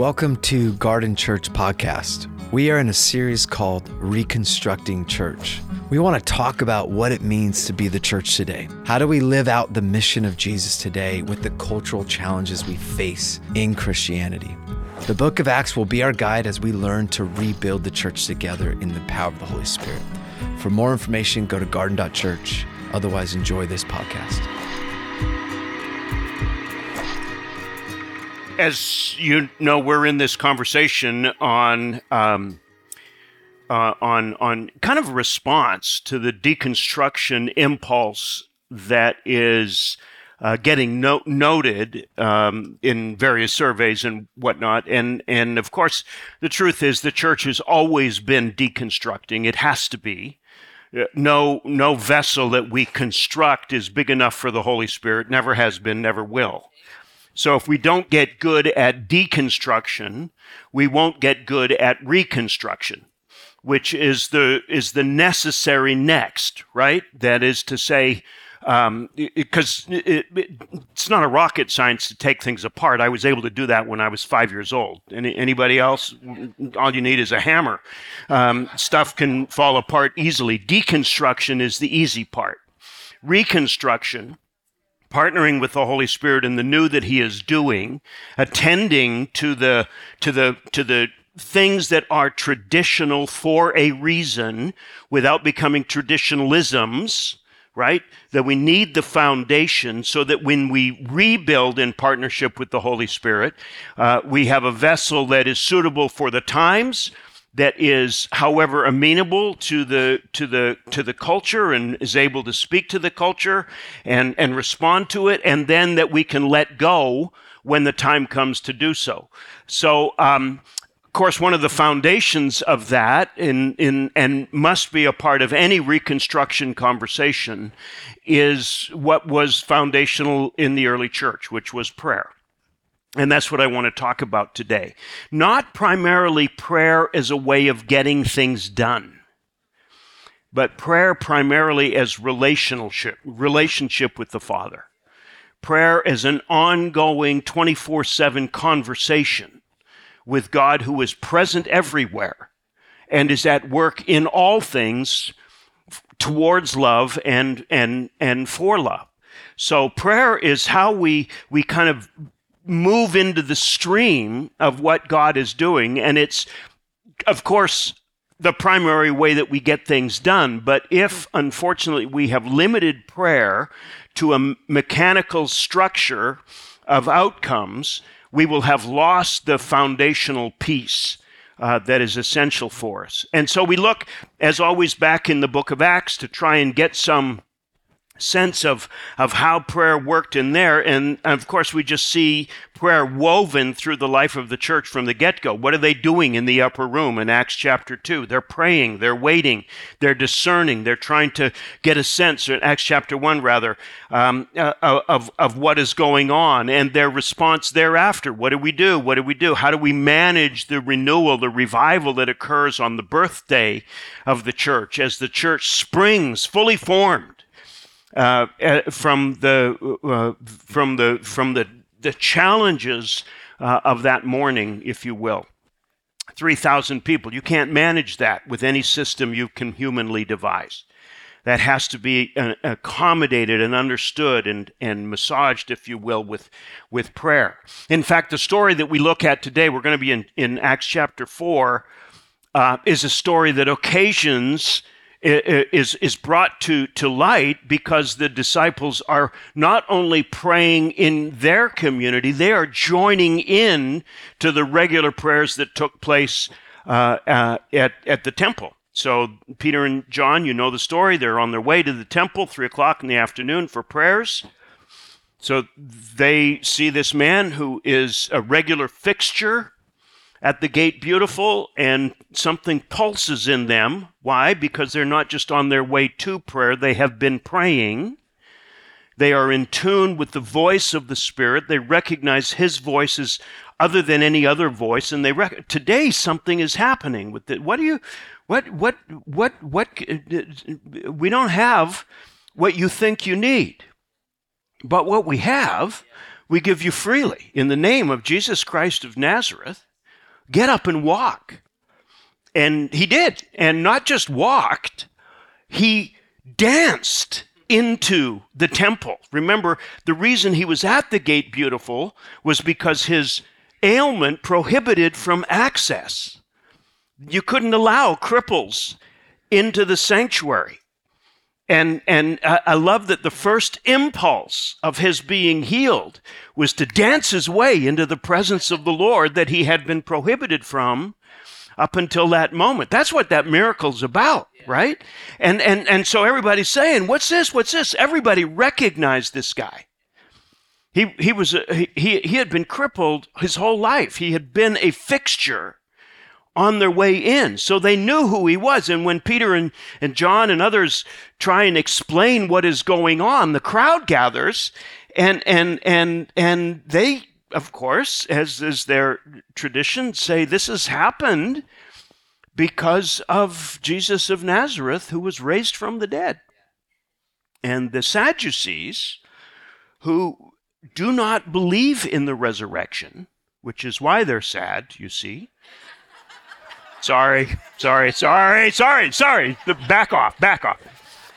Welcome to Garden Church Podcast. We are in a series called Reconstructing Church. We want to talk about what it means to be the church today. How do we live out the mission of Jesus today with the cultural challenges we face in Christianity? The book of Acts will be our guide as we learn to rebuild the church together in the power of the Holy Spirit. For more information, go to garden.church. Otherwise, enjoy this podcast. As you know, we're in this conversation on um, uh, on on kind of a response to the deconstruction impulse that is uh, getting no- noted um, in various surveys and whatnot. And and of course, the truth is the church has always been deconstructing. It has to be. Uh, no, no vessel that we construct is big enough for the Holy Spirit. Never has been, never will. So if we don't get good at deconstruction, we won't get good at reconstruction, which is the is the necessary next, right? That is to say, because um, it, it, it's not a rocket science to take things apart. I was able to do that when I was five years old. Any, anybody else? All you need is a hammer. Um, stuff can fall apart easily. Deconstruction is the easy part. Reconstruction partnering with the Holy Spirit in the new that He is doing, attending to the to the to the things that are traditional for a reason without becoming traditionalisms right? That we need the foundation so that when we rebuild in partnership with the Holy Spirit, uh, we have a vessel that is suitable for the times, that is, however, amenable to the to the to the culture and is able to speak to the culture and and respond to it, and then that we can let go when the time comes to do so. So. Um, of course, one of the foundations of that, in, in, and must be a part of any reconstruction conversation, is what was foundational in the early church, which was prayer. And that's what I want to talk about today. Not primarily prayer as a way of getting things done, but prayer primarily as relationship, relationship with the Father. Prayer as an ongoing 24 7 conversation with God who is present everywhere and is at work in all things towards love and, and, and for love. So prayer is how we, we kind of move into the stream of what God is doing. And it's, of course, the primary way that we get things done. But if, unfortunately, we have limited prayer to a mechanical structure of outcomes, we will have lost the foundational piece. Uh, that is essential for us. And so we look, as always, back in the book of Acts to try and get some sense of, of how prayer worked in there. And of course, we just see prayer woven through the life of the church from the get go. What are they doing in the upper room in Acts chapter 2? They're praying, they're waiting, they're discerning, they're trying to get a sense, in Acts chapter 1 rather, um, uh, of, of what is going on and their response thereafter. What do we do? What do we do? How do we manage the renewal, the revival that occurs on the birthday of the church as the church springs fully formed? Uh, uh from the uh, from the from the the challenges uh, of that morning, if you will. 3,000 people. You can't manage that with any system you can humanly devise. That has to be uh, accommodated and understood and, and massaged, if you will, with, with prayer. In fact, the story that we look at today, we're going to be in, in Acts chapter 4, uh, is a story that occasions is, is brought to, to light because the disciples are not only praying in their community, they are joining in to the regular prayers that took place uh, uh, at, at the temple. So, Peter and John, you know the story. They're on their way to the temple, three o'clock in the afternoon, for prayers. So, they see this man who is a regular fixture at the gate beautiful and something pulses in them. Why? Because they're not just on their way to prayer, they have been praying. They are in tune with the voice of the Spirit. They recognize His voice as other than any other voice, and they rec- today something is happening with it. What do you, what, what, what, what? We don't have what you think you need, but what we have, we give you freely in the name of Jesus Christ of Nazareth get up and walk. And he did. And not just walked, he danced into the temple. Remember, the reason he was at the gate beautiful was because his ailment prohibited from access. You couldn't allow cripples into the sanctuary. And, and I love that the first impulse of his being healed was to dance his way into the presence of the Lord that he had been prohibited from up until that moment. That's what that miracle's about, right? And, and, and so everybody's saying, what's this? What's this? Everybody recognized this guy. He, he, was a, he, he had been crippled his whole life. He had been a fixture on their way in. So they knew who he was. And when Peter and, and John and others try and explain what is going on, the crowd gathers and and and and they of course, as is their tradition, say this has happened because of Jesus of Nazareth who was raised from the dead. And the Sadducees, who do not believe in the resurrection, which is why they're sad, you see, Sorry, sorry, sorry, sorry, sorry. Back off, back off.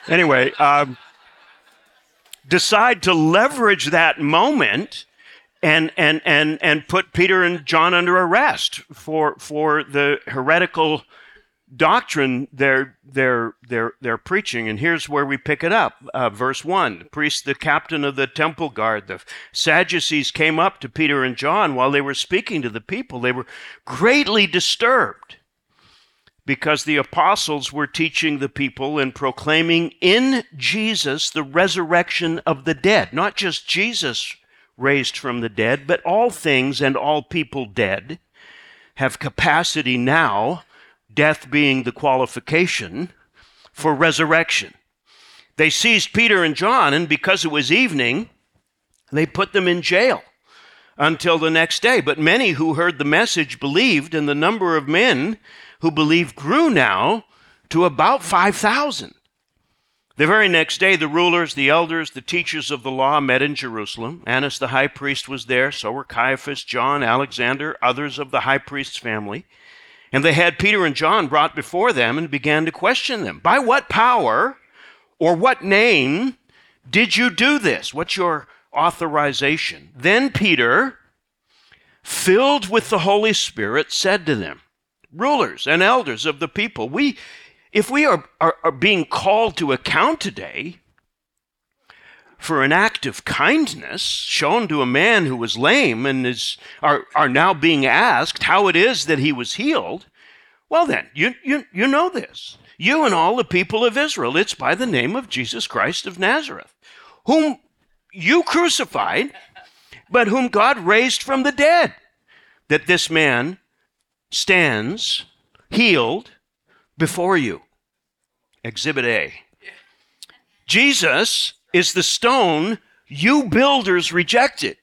Anyway, um, decide to leverage that moment and and and and put Peter and John under arrest for for the heretical doctrine they're they're they're they're preaching and here's where we pick it up uh, verse 1 the priest the captain of the temple guard the sadducees came up to peter and john while they were speaking to the people they were greatly disturbed because the apostles were teaching the people and proclaiming in Jesus the resurrection of the dead. Not just Jesus raised from the dead, but all things and all people dead have capacity now, death being the qualification, for resurrection. They seized Peter and John, and because it was evening, they put them in jail until the next day. But many who heard the message believed, and the number of men who believed grew now to about 5,000. The very next day, the rulers, the elders, the teachers of the law met in Jerusalem. Annas the high priest was there, so were Caiaphas, John, Alexander, others of the high priest's family. And they had Peter and John brought before them and began to question them. By what power or what name did you do this? What's your authorization? Then Peter, filled with the Holy Spirit, said to them, rulers and elders of the people. We, if we are, are, are being called to account today for an act of kindness shown to a man who was lame and is, are, are now being asked how it is that he was healed, well, then, you, you, you know this. You and all the people of Israel, it's by the name of Jesus Christ of Nazareth, whom you crucified, but whom God raised from the dead, that this man stands healed before you. Exhibit A. Jesus is the stone you builders rejected,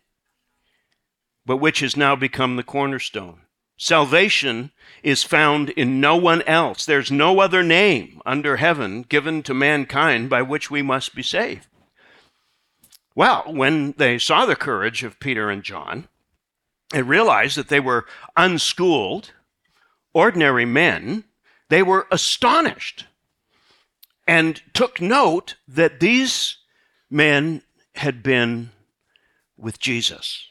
but which has now become the cornerstone. Salvation is found in no one else. There's no other name under heaven given to mankind by which we must be saved. Well, when they saw the courage of Peter and John, they realized that they were unschooled, ordinary men, they were astonished and took note that these men had been with Jesus.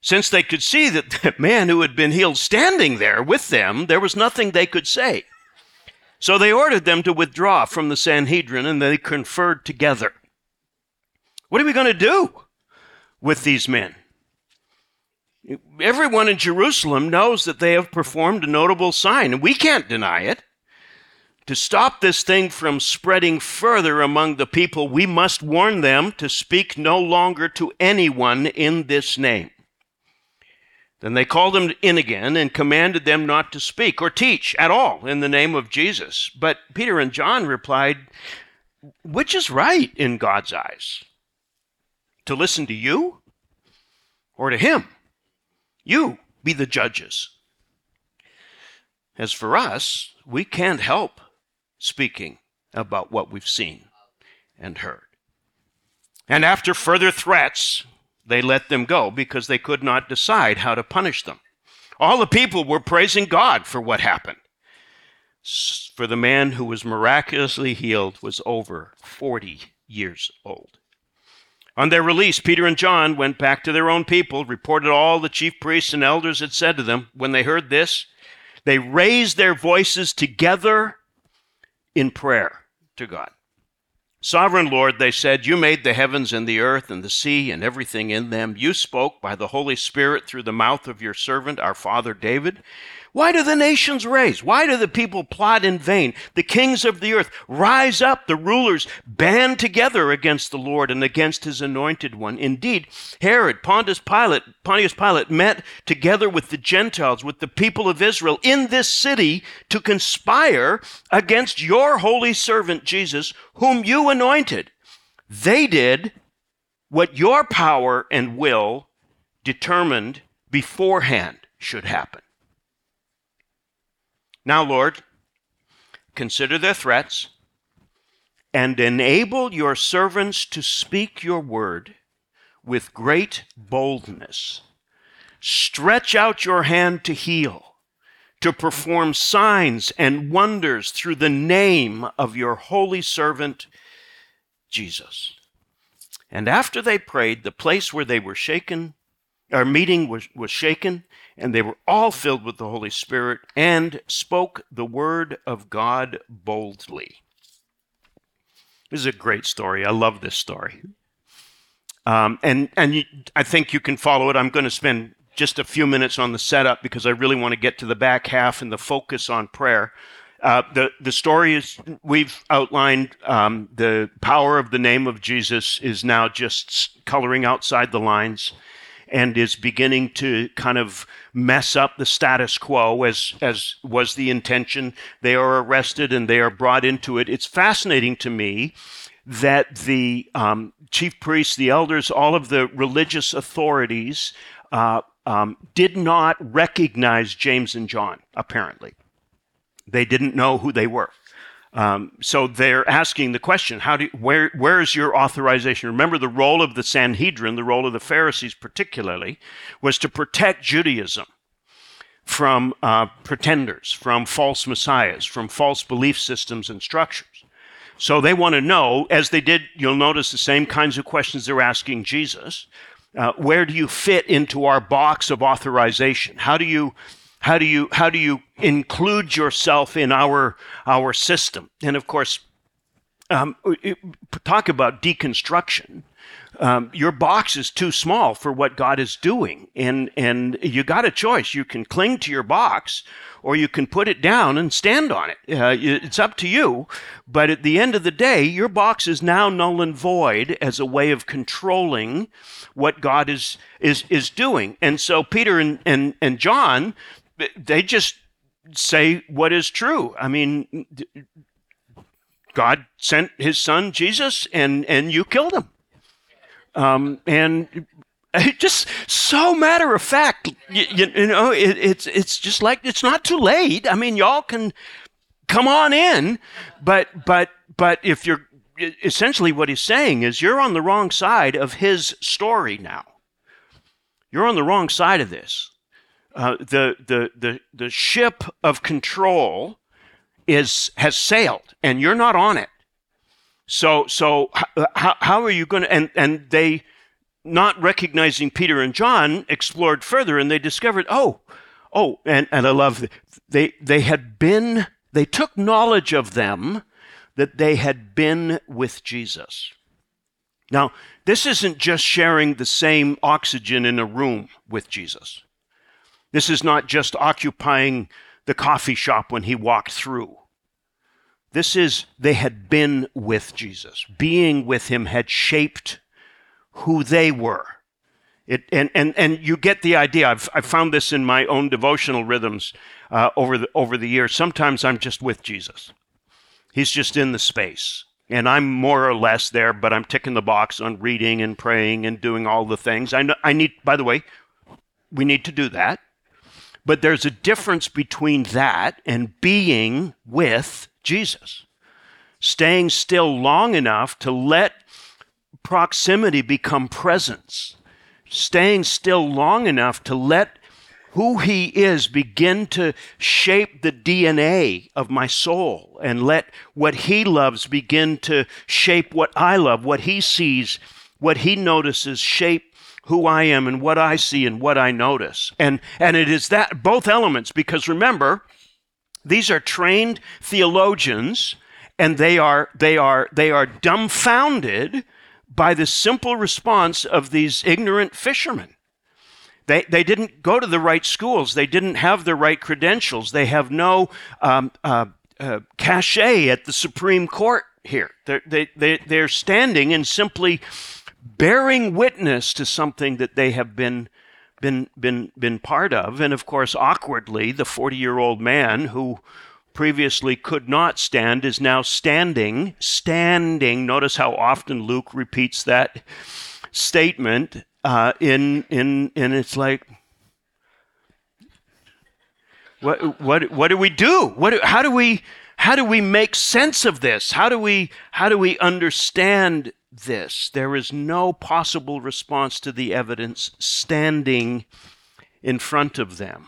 Since they could see that the man who had been healed standing there with them, there was nothing they could say. So they ordered them to withdraw from the Sanhedrin and they conferred together. What are we going to do with these men? Everyone in Jerusalem knows that they have performed a notable sign, and we can't deny it. To stop this thing from spreading further among the people, we must warn them to speak no longer to anyone in this name. Then they called them in again and commanded them not to speak or teach at all in the name of Jesus. But Peter and John replied, Which is right in God's eyes? To listen to you or to him? You be the judges. As for us, we can't help speaking about what we've seen and heard. And after further threats, they let them go because they could not decide how to punish them. All the people were praising God for what happened. For the man who was miraculously healed was over 40 years old. On their release, Peter and John went back to their own people, reported all the chief priests and elders had said to them. When they heard this, they raised their voices together in prayer to God. Sovereign Lord, they said, You made the heavens and the earth and the sea and everything in them. You spoke by the Holy Spirit through the mouth of your servant, our father David. Why do the nations raise? Why do the people plot in vain? The kings of the earth rise up, the rulers band together against the Lord and against his anointed one. Indeed, Herod, Pontius Pilate, Pontius Pilate met together with the Gentiles, with the people of Israel in this city to conspire against your holy servant Jesus, whom you anointed. They did what your power and will determined beforehand should happen. Now, Lord, consider their threats and enable your servants to speak your word with great boldness. Stretch out your hand to heal, to perform signs and wonders through the name of your holy servant, Jesus. And after they prayed, the place where they were shaken, our meeting was, was shaken, and they were all filled with the Holy Spirit and spoke the word of God boldly. This is a great story. I love this story. Um, and and you, I think you can follow it. I'm going to spend just a few minutes on the setup because I really want to get to the back half and the focus on prayer. Uh, the the story is we've outlined um, the power of the name of Jesus is now just coloring outside the lines and is beginning to kind of mess up the status quo as as was the intention. They are arrested and they are brought into it. It's fascinating to me that the um, chief priests, the elders, all of the religious authorities uh, um, did not recognize James and John. Apparently, they didn't know who they were. Um, so they're asking the question: How do where where is your authorization? Remember, the role of the Sanhedrin, the role of the Pharisees, particularly, was to protect Judaism from uh, pretenders, from false messiahs, from false belief systems and structures. So they want to know, as they did. You'll notice the same kinds of questions they're asking Jesus. Uh, where do you fit into our box of authorization? How do you how do you how do you include yourself in our our system? And of course, um, talk about deconstruction. Um, your box is too small for what God is doing, and and you got a choice. You can cling to your box, or you can put it down and stand on it. Uh, it's up to you. But at the end of the day, your box is now null and void as a way of controlling what God is is is doing. And so Peter and and, and John they just say what is true. I mean, God sent His Son Jesus, and and you killed him. Um, and just so matter of fact, you, you, know, it, it's it's just like it's not too late. I mean, y'all can come on in, but but but if you're essentially what he's saying is you're on the wrong side of his story now. You're on the wrong side of this. Uh, the, the, the, the ship of control is, has sailed and you're not on it. So, so how, how are you going to, and, and they, not recognizing Peter and John, explored further and they discovered, oh, oh, and, and I love, they, they had been, they took knowledge of them that they had been with Jesus. Now, this isn't just sharing the same oxygen in a room with Jesus. This is not just occupying the coffee shop when he walked through. This is, they had been with Jesus. Being with him had shaped who they were. It, and, and, and you get the idea. I've, I've found this in my own devotional rhythms uh, over, the, over the years. Sometimes I'm just with Jesus, He's just in the space. And I'm more or less there, but I'm ticking the box on reading and praying and doing all the things. I, know, I need, by the way, we need to do that. But there's a difference between that and being with Jesus. Staying still long enough to let proximity become presence. Staying still long enough to let who he is begin to shape the DNA of my soul and let what he loves begin to shape what I love, what he sees, what he notices shape who I am and what I see and what I notice. And and it is that both elements because remember these are trained theologians and they are they are they are dumbfounded by the simple response of these ignorant fishermen. They, they didn't go to the right schools. They didn't have the right credentials. They have no um, uh, uh, cachet at the Supreme Court here. They're, they, they, they're standing and simply bearing witness to something that they have been, been, been, been part of. And of course, awkwardly, the 40 year old man who previously could not stand is now standing, standing. Notice how often Luke repeats that statement uh, in in and it's like what what what do we do? What how do we how do we make sense of this? How do we how do we understand this? There is no possible response to the evidence standing in front of them.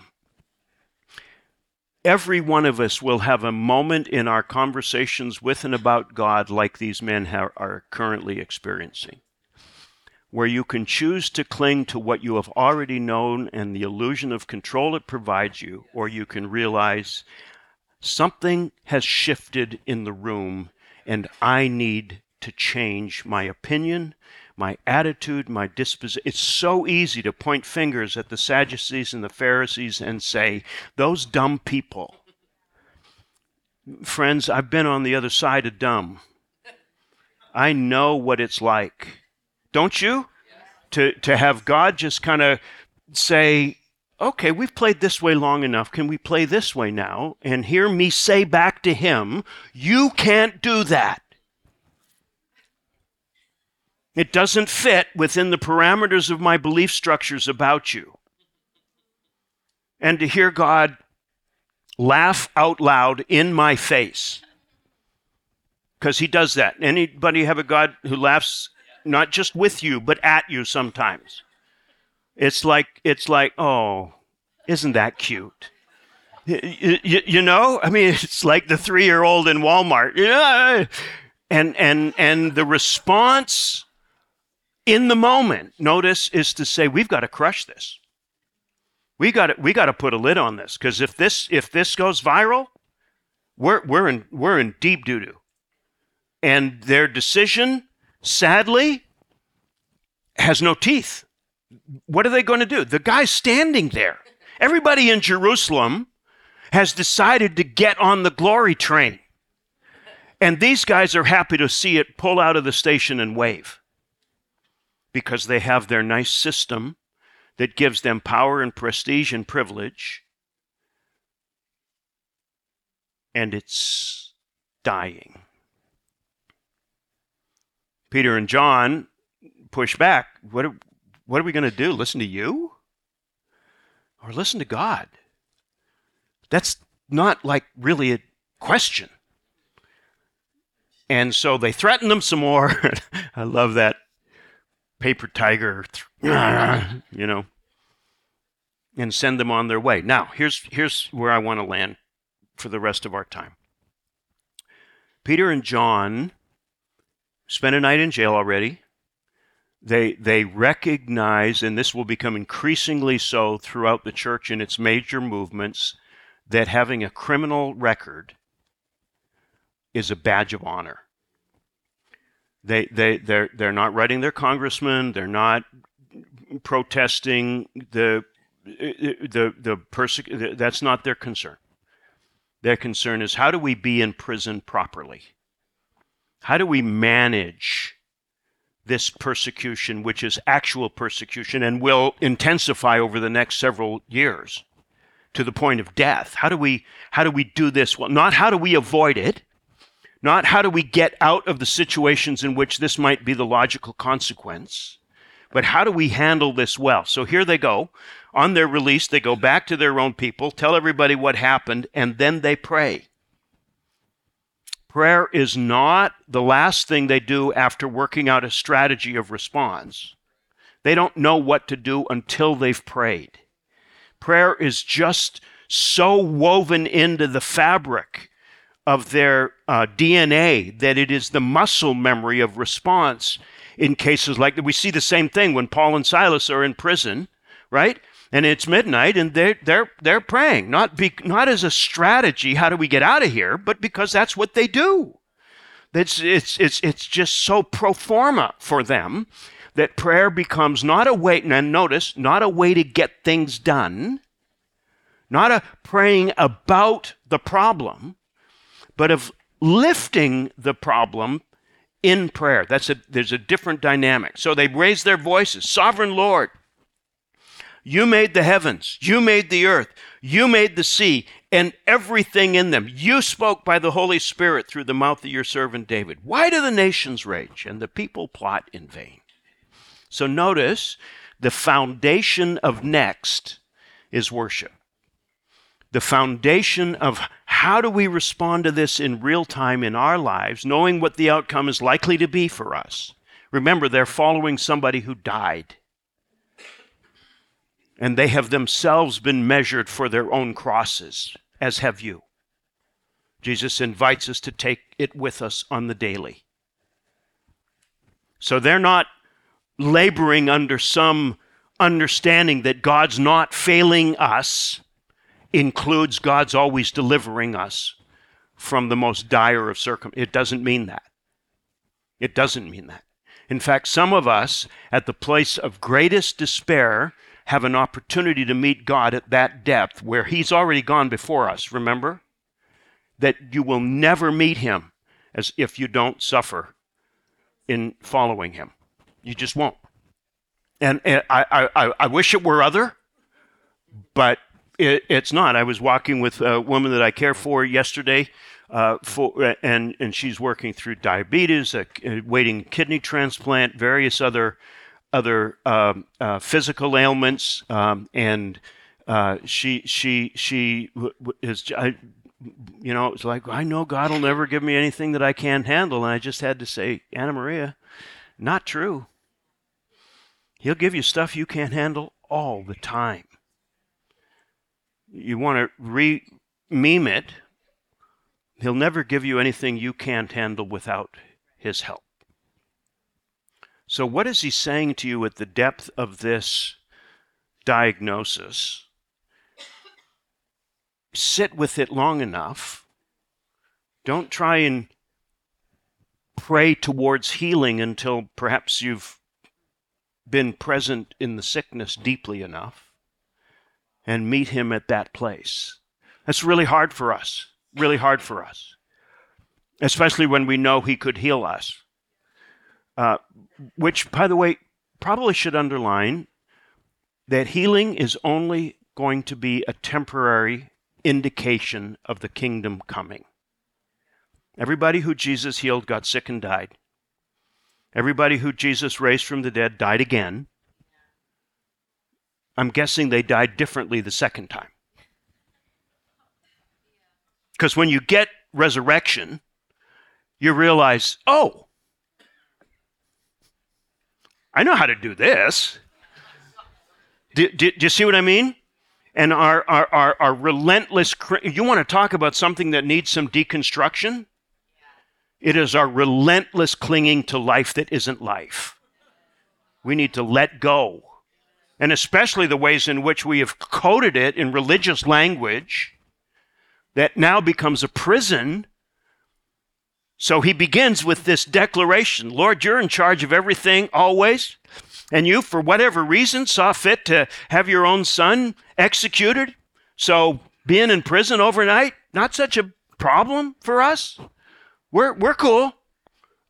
Every one of us will have a moment in our conversations with and about God like these men ha- are currently experiencing where you can choose to cling to what you have already known and the illusion of control it provides you, or you can realize something has shifted in the room and I need to change my opinion, my attitude, my disposition. It's so easy to point fingers at the Sadducees and the Pharisees and say, those dumb people. Friends, I've been on the other side of dumb. I know what it's like don't you? To, to have God just kind of say, okay, we've played this way long enough. Can we play this way now? And hear me say back to him, you can't do that. It doesn't fit within the parameters of my belief structures about you. And to hear God laugh out loud in my face. Because he does that. Anybody have a God who laughs not just with you, but at you sometimes. It's like, it's like, oh, isn't that cute? You, you, you know, I mean, it's like the three year old in Walmart. Yeah. And, and, and the response in the moment, notice, is to say, we've got to crush this. We got to, we got to put a lid on this because if this, if this goes viral, we're, we're in, we're in deep doo doo. And their decision sadly, has no teeth. What are they going to do? The guy's standing there. Everybody in Jerusalem has decided to get on the glory train. And these guys are happy to see it pull out of the station and wave because they have their nice system that gives them power and prestige and privilege. And it's dying. Peter and John push back. What are, what are we going to do? Listen to you? Or listen to God? That's not like really a question. And so they threaten them some more. I love that paper tiger, you know, and send them on their way. Now, here's, here's where I want to land for the rest of our time. Peter and John spent a night in jail already. They, they recognize, and this will become increasingly so throughout the church in its major movements, that having a criminal record is a badge of honor. They, they, they're, they're not writing their congressman, they're not protesting the, the, the, perse- that's not their concern. Their concern is how do we be in prison properly? How do we manage this persecution, which is actual persecution and will intensify over the next several years to the point of death? How do we how do we do this well? Not how do we avoid it, not how do we get out of the situations in which this might be the logical consequence, but how do we handle this well? So here they go. On their release, they go back to their own people, tell everybody what happened, and then they pray. Prayer is not the last thing they do after working out a strategy of response. They don't know what to do until they've prayed. Prayer is just so woven into the fabric of their uh, DNA that it is the muscle memory of response in cases like that. We see the same thing when Paul and Silas are in prison, right? And it's midnight and they're, they're, they're praying, not, be, not as a strategy, how do we get out of here, but because that's what they do. It's, it's, it's, it's just so pro forma for them that prayer becomes not a way, and notice, not a way to get things done, not a praying about the problem, but of lifting the problem in prayer. That's a, there's a different dynamic. So they raise their voices, Sovereign Lord, you made the heavens, you made the earth, you made the sea, and everything in them. You spoke by the Holy Spirit through the mouth of your servant David. Why do the nations rage and the people plot in vain? So notice the foundation of next is worship. The foundation of how do we respond to this in real time in our lives, knowing what the outcome is likely to be for us. Remember, they're following somebody who died and they have themselves been measured for their own crosses, as have you. Jesus invites us to take it with us on the daily. So they're not laboring under some understanding that God's not failing us, includes God's always delivering us from the most dire of circumstances. It doesn't mean that. It doesn't mean that. In fact, some of us, at the place of greatest despair, have an opportunity to meet God at that depth where He's already gone before us, remember? That you will never meet Him as if you don't suffer in following Him. You just won't. And, and I, I, I wish it were other, but it, it's not. I was walking with a woman that I care for yesterday. Uh, for, and and she's working through diabetes, waiting kidney transplant, various other other um, uh, physical ailments, um, and uh, she she she is. I, you know, it's like I know God will never give me anything that I can't handle, and I just had to say, Anna Maria, not true. He'll give you stuff you can't handle all the time. You want to re meme it. He'll never give you anything you can't handle without his help. So, what is he saying to you at the depth of this diagnosis? Sit with it long enough. Don't try and pray towards healing until perhaps you've been present in the sickness deeply enough and meet him at that place. That's really hard for us, really hard for us, especially when we know he could heal us. Uh, which, by the way, probably should underline that healing is only going to be a temporary indication of the kingdom coming. Everybody who Jesus healed got sick and died. Everybody who Jesus raised from the dead died again. I'm guessing they died differently the second time. Because when you get resurrection, you realize, oh, I know how to do this. Do, do, do you see what I mean? And our, our, our, our relentless, you want to talk about something that needs some deconstruction? It is our relentless clinging to life that isn't life. We need to let go. And especially the ways in which we have coded it in religious language that now becomes a prison so he begins with this declaration Lord, you're in charge of everything always. And you, for whatever reason, saw fit to have your own son executed. So being in prison overnight, not such a problem for us. We're, we're cool.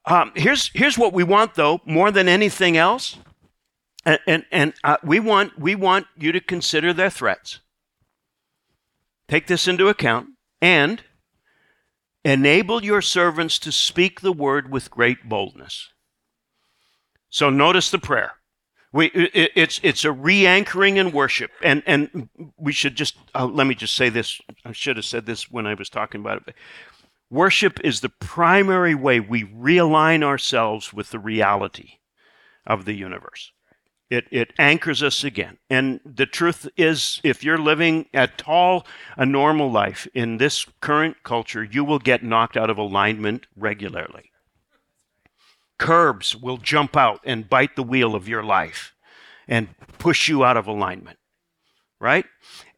Um, here's, here's what we want, though, more than anything else. And, and, and uh, we, want, we want you to consider their threats. Take this into account. And Enable your servants to speak the word with great boldness. So notice the prayer. We, it, it's, it's a re anchoring in worship. And, and we should just, uh, let me just say this. I should have said this when I was talking about it. Worship is the primary way we realign ourselves with the reality of the universe. It, it anchors us again. And the truth is, if you're living at all a normal life in this current culture, you will get knocked out of alignment regularly. Curbs will jump out and bite the wheel of your life and push you out of alignment, right?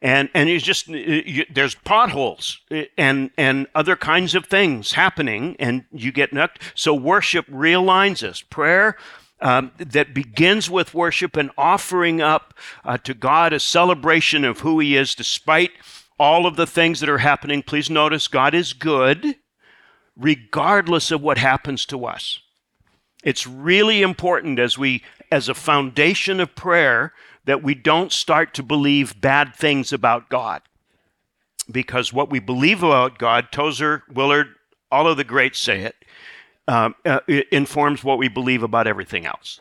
And and you just you, there's potholes uh, and and other kinds of things happening, and you get knocked. So worship realigns us. Prayer um, that begins with worship and offering up uh, to God a celebration of who He is, despite all of the things that are happening. Please notice God is good, regardless of what happens to us. It's really important as we, as a foundation of prayer, that we don't start to believe bad things about God. Because what we believe about God, Tozer, Willard, all of the greats say it, uh, it informs what we believe about everything else.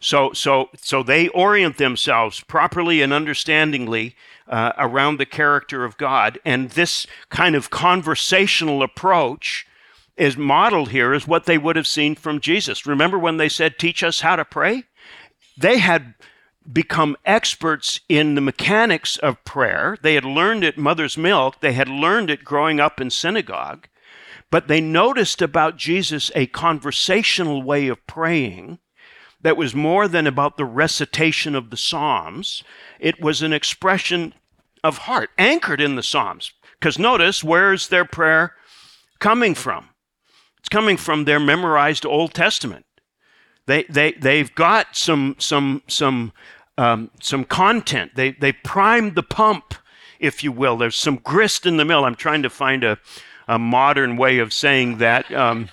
So, so, so they orient themselves properly and understandingly uh, around the character of God. And this kind of conversational approach is modeled here as what they would have seen from Jesus. Remember when they said, Teach us how to pray? They had become experts in the mechanics of prayer. They had learned it mother's milk, they had learned it growing up in synagogue. But they noticed about Jesus a conversational way of praying that was more than about the recitation of the Psalms. It was an expression of heart, anchored in the Psalms. Because notice, where is their prayer coming from? It's coming from their memorized Old Testament. They, they, they've got some, some, some, um, some content. They, they primed the pump, if you will. There's some grist in the mill. I'm trying to find a, a modern way of saying that. Um,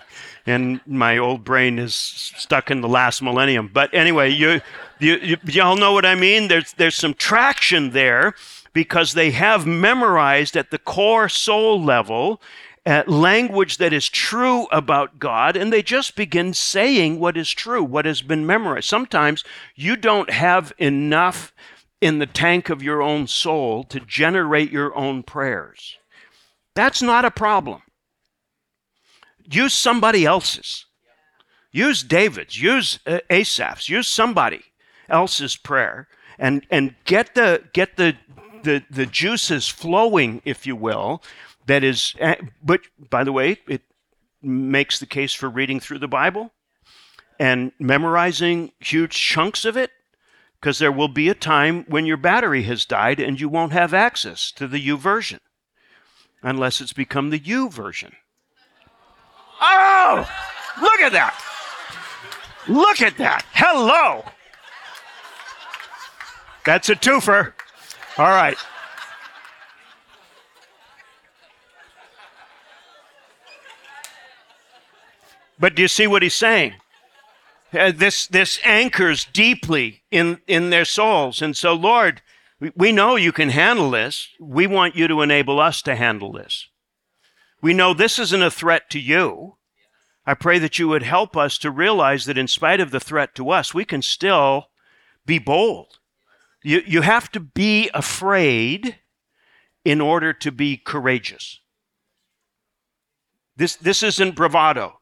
and my old brain is stuck in the last millennium. But anyway, you, you, you all know what I mean. There's there's some traction there because they have memorized at the core soul level uh, language that is true about God, and they just begin saying what is true, what has been memorized. Sometimes you don't have enough in the tank of your own soul to generate your own prayers. That's not a problem. Use somebody else's. Use David's, use uh, Asaph's, use somebody else's prayer and, and get the, get the, the, the juices flowing, if you will, that is, uh, but by the way, it makes the case for reading through the Bible and memorizing huge chunks of it because there will be a time when your battery has died and you won't have access to the YouVersion unless it's become the YouVersion. Oh, look at that. Look at that. Hello. That's a twofer. All right. But do you see what he's saying? Uh, this this anchors deeply in in their souls, and so Lord, we know you can handle this. We want you to enable us to handle this. We know this isn't a threat to you. I pray that you would help us to realize that in spite of the threat to us, we can still be bold. You, you have to be afraid in order to be courageous. This, this isn't bravado.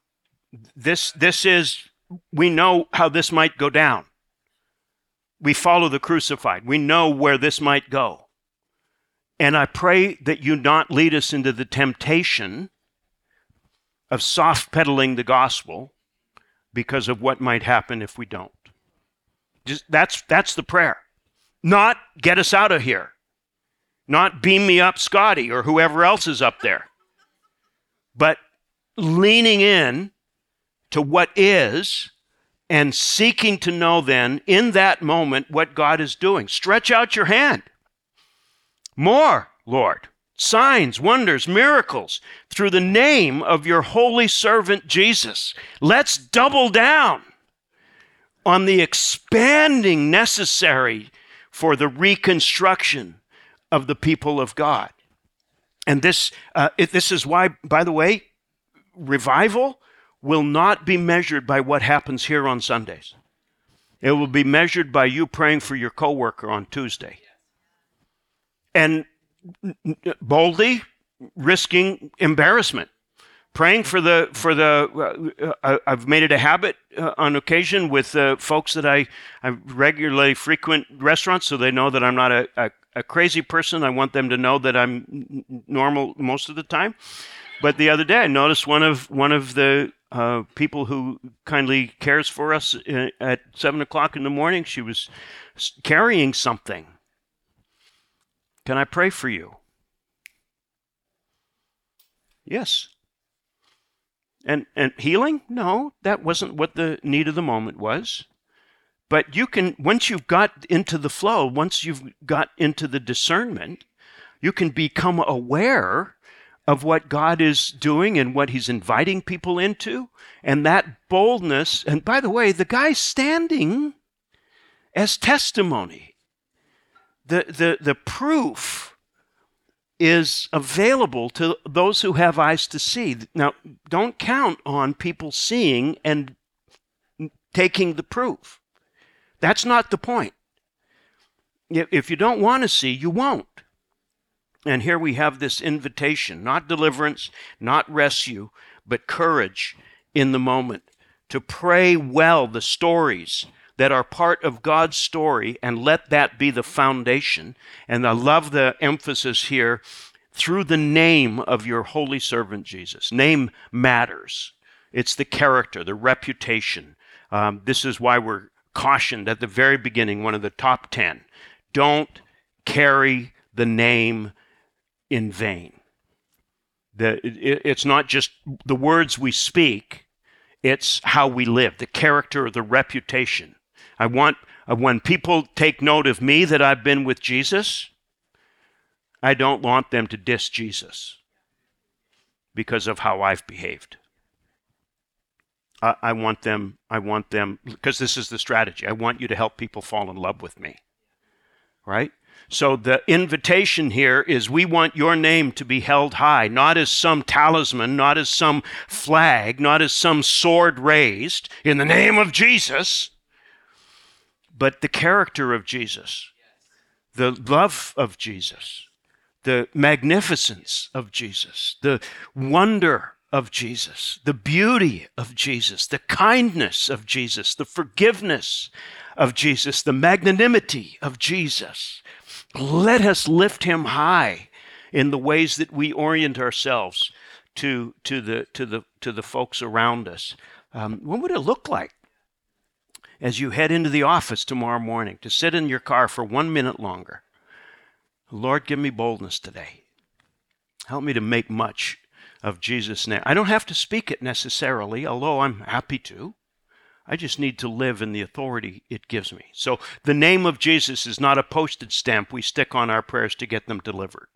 This, this is, we know how this might go down we follow the crucified. We know where this might go. And I pray that you not lead us into the temptation of soft pedaling the gospel because of what might happen if we don't. Just, that's, that's the prayer. Not get us out of here. Not beam me up, Scotty, or whoever else is up there. But leaning in to what is and seeking to know then in that moment what God is doing. Stretch out your hand. More, Lord. Signs, wonders, miracles through the name of your holy servant Jesus. Let's double down on the expanding necessary for the reconstruction of the people of God. And this, uh, it, this is why, by the way, revival will not be measured by what happens here on Sundays. It will be measured by you praying for your coworker on Tuesday. And boldly risking embarrassment praying for the for the uh, uh, I've made it a habit uh, on occasion with uh, folks that I, I regularly frequent restaurants so they know that I'm not a, a, a, crazy person. I want them to know that I'm normal most of the time. But the other day I noticed one of one of the uh, people who kindly cares for us uh, at seven o'clock in the morning. She was carrying something. Can I pray for you? Yes. And and healing? No, that wasn't what the need of the moment was. But you can once you've got into the flow, once you've got into the discernment, you can become aware of what God is doing and what he's inviting people into and that boldness and by the way, the guy's standing as testimony. The the the proof is available to those who have eyes to see. Now, don't count on people seeing and taking the proof. That's not the point. If you don't want to see, you won't. And here we have this invitation not deliverance, not rescue, but courage in the moment to pray well the stories that are part of God's story and let that be the foundation. And I love the emphasis here through the name of your holy servant Jesus. Name matters, it's the character, the reputation. Um, this is why we're cautioned at the very beginning, one of the top 10. Don't carry the name in vain. The, it, it's not just the words we speak, it's how we live, the character, the reputation. I want, uh, when people take note of me that I've been with Jesus, I don't want them to diss Jesus because of how I've behaved. I, I want them, I want them, because this is the strategy. I want you to help people fall in love with me. Right? So the invitation here is we want your name to be held high, not as some talisman, not as some flag, not as some sword raised in the name of Jesus, but the character of Jesus, the love of Jesus, the magnificence of Jesus, the wonder of Jesus, the beauty of Jesus, the kindness of Jesus, the forgiveness of Jesus, the magnanimity of Jesus. Let us lift him high in the ways that we orient ourselves to, to, the, to, the, to the folks around us. Um, what would it look like as you head into the office tomorrow morning to sit in your car for one minute longer? Lord, give me boldness today. Help me to make much of Jesus' name. I don't have to speak it necessarily, although I'm happy to. I just need to live in the authority it gives me. So the name of Jesus is not a postage stamp we stick on our prayers to get them delivered.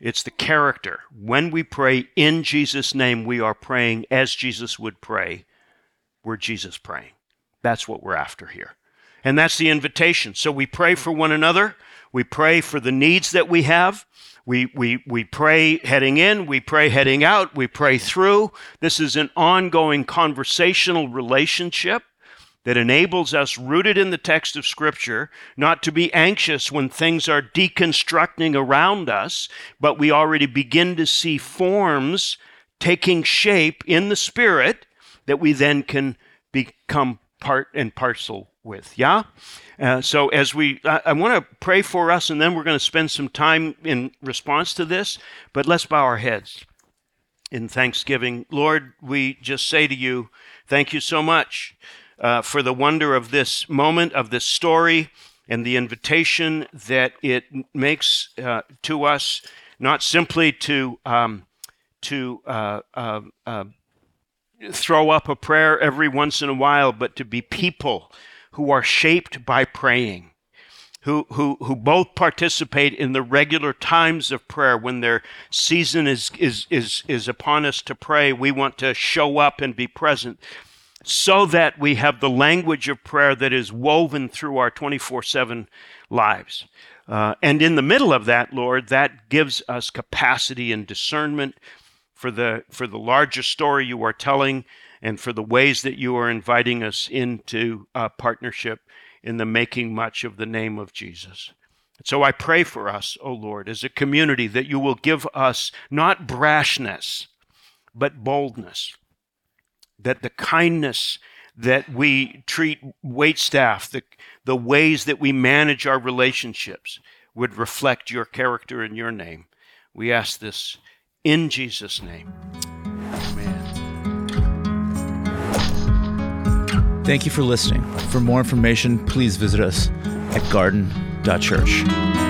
It's the character. When we pray in Jesus' name, we are praying as Jesus would pray. We're Jesus praying. That's what we're after here. And that's the invitation. So we pray for one another. We pray for the needs that we have. We, we, we pray heading in, we pray heading out, we pray through. This is an ongoing conversational relationship that enables us, rooted in the text of Scripture, not to be anxious when things are deconstructing around us, but we already begin to see forms taking shape in the Spirit that we then can become part and parcel with. Yeah? Uh, so, as we, I, I want to pray for us, and then we're going to spend some time in response to this. But let's bow our heads in thanksgiving. Lord, we just say to you, thank you so much uh, for the wonder of this moment, of this story, and the invitation that it makes uh, to us, not simply to um, to uh, uh, uh throw up a prayer every once in a while, but to be people who are shaped by praying, who, who, who both participate in the regular times of prayer when their season is, is, is, is upon us to pray. We want to show up and be present so that we have the language of prayer that is woven through our 24 7 lives. Uh, and in the middle of that, Lord, that gives us capacity and discernment for the, for the larger story you are telling and for the ways that you are inviting us into a partnership in the making much of the name of Jesus. So I pray for us, O Lord, as a community, that you will give us not brashness, but boldness, that the kindness that we treat wait staff, the, the ways that we manage our relationships would reflect your character and your name. We ask this in Jesus' name. Amen. Thank you for listening. For more information, please visit us at garden.church.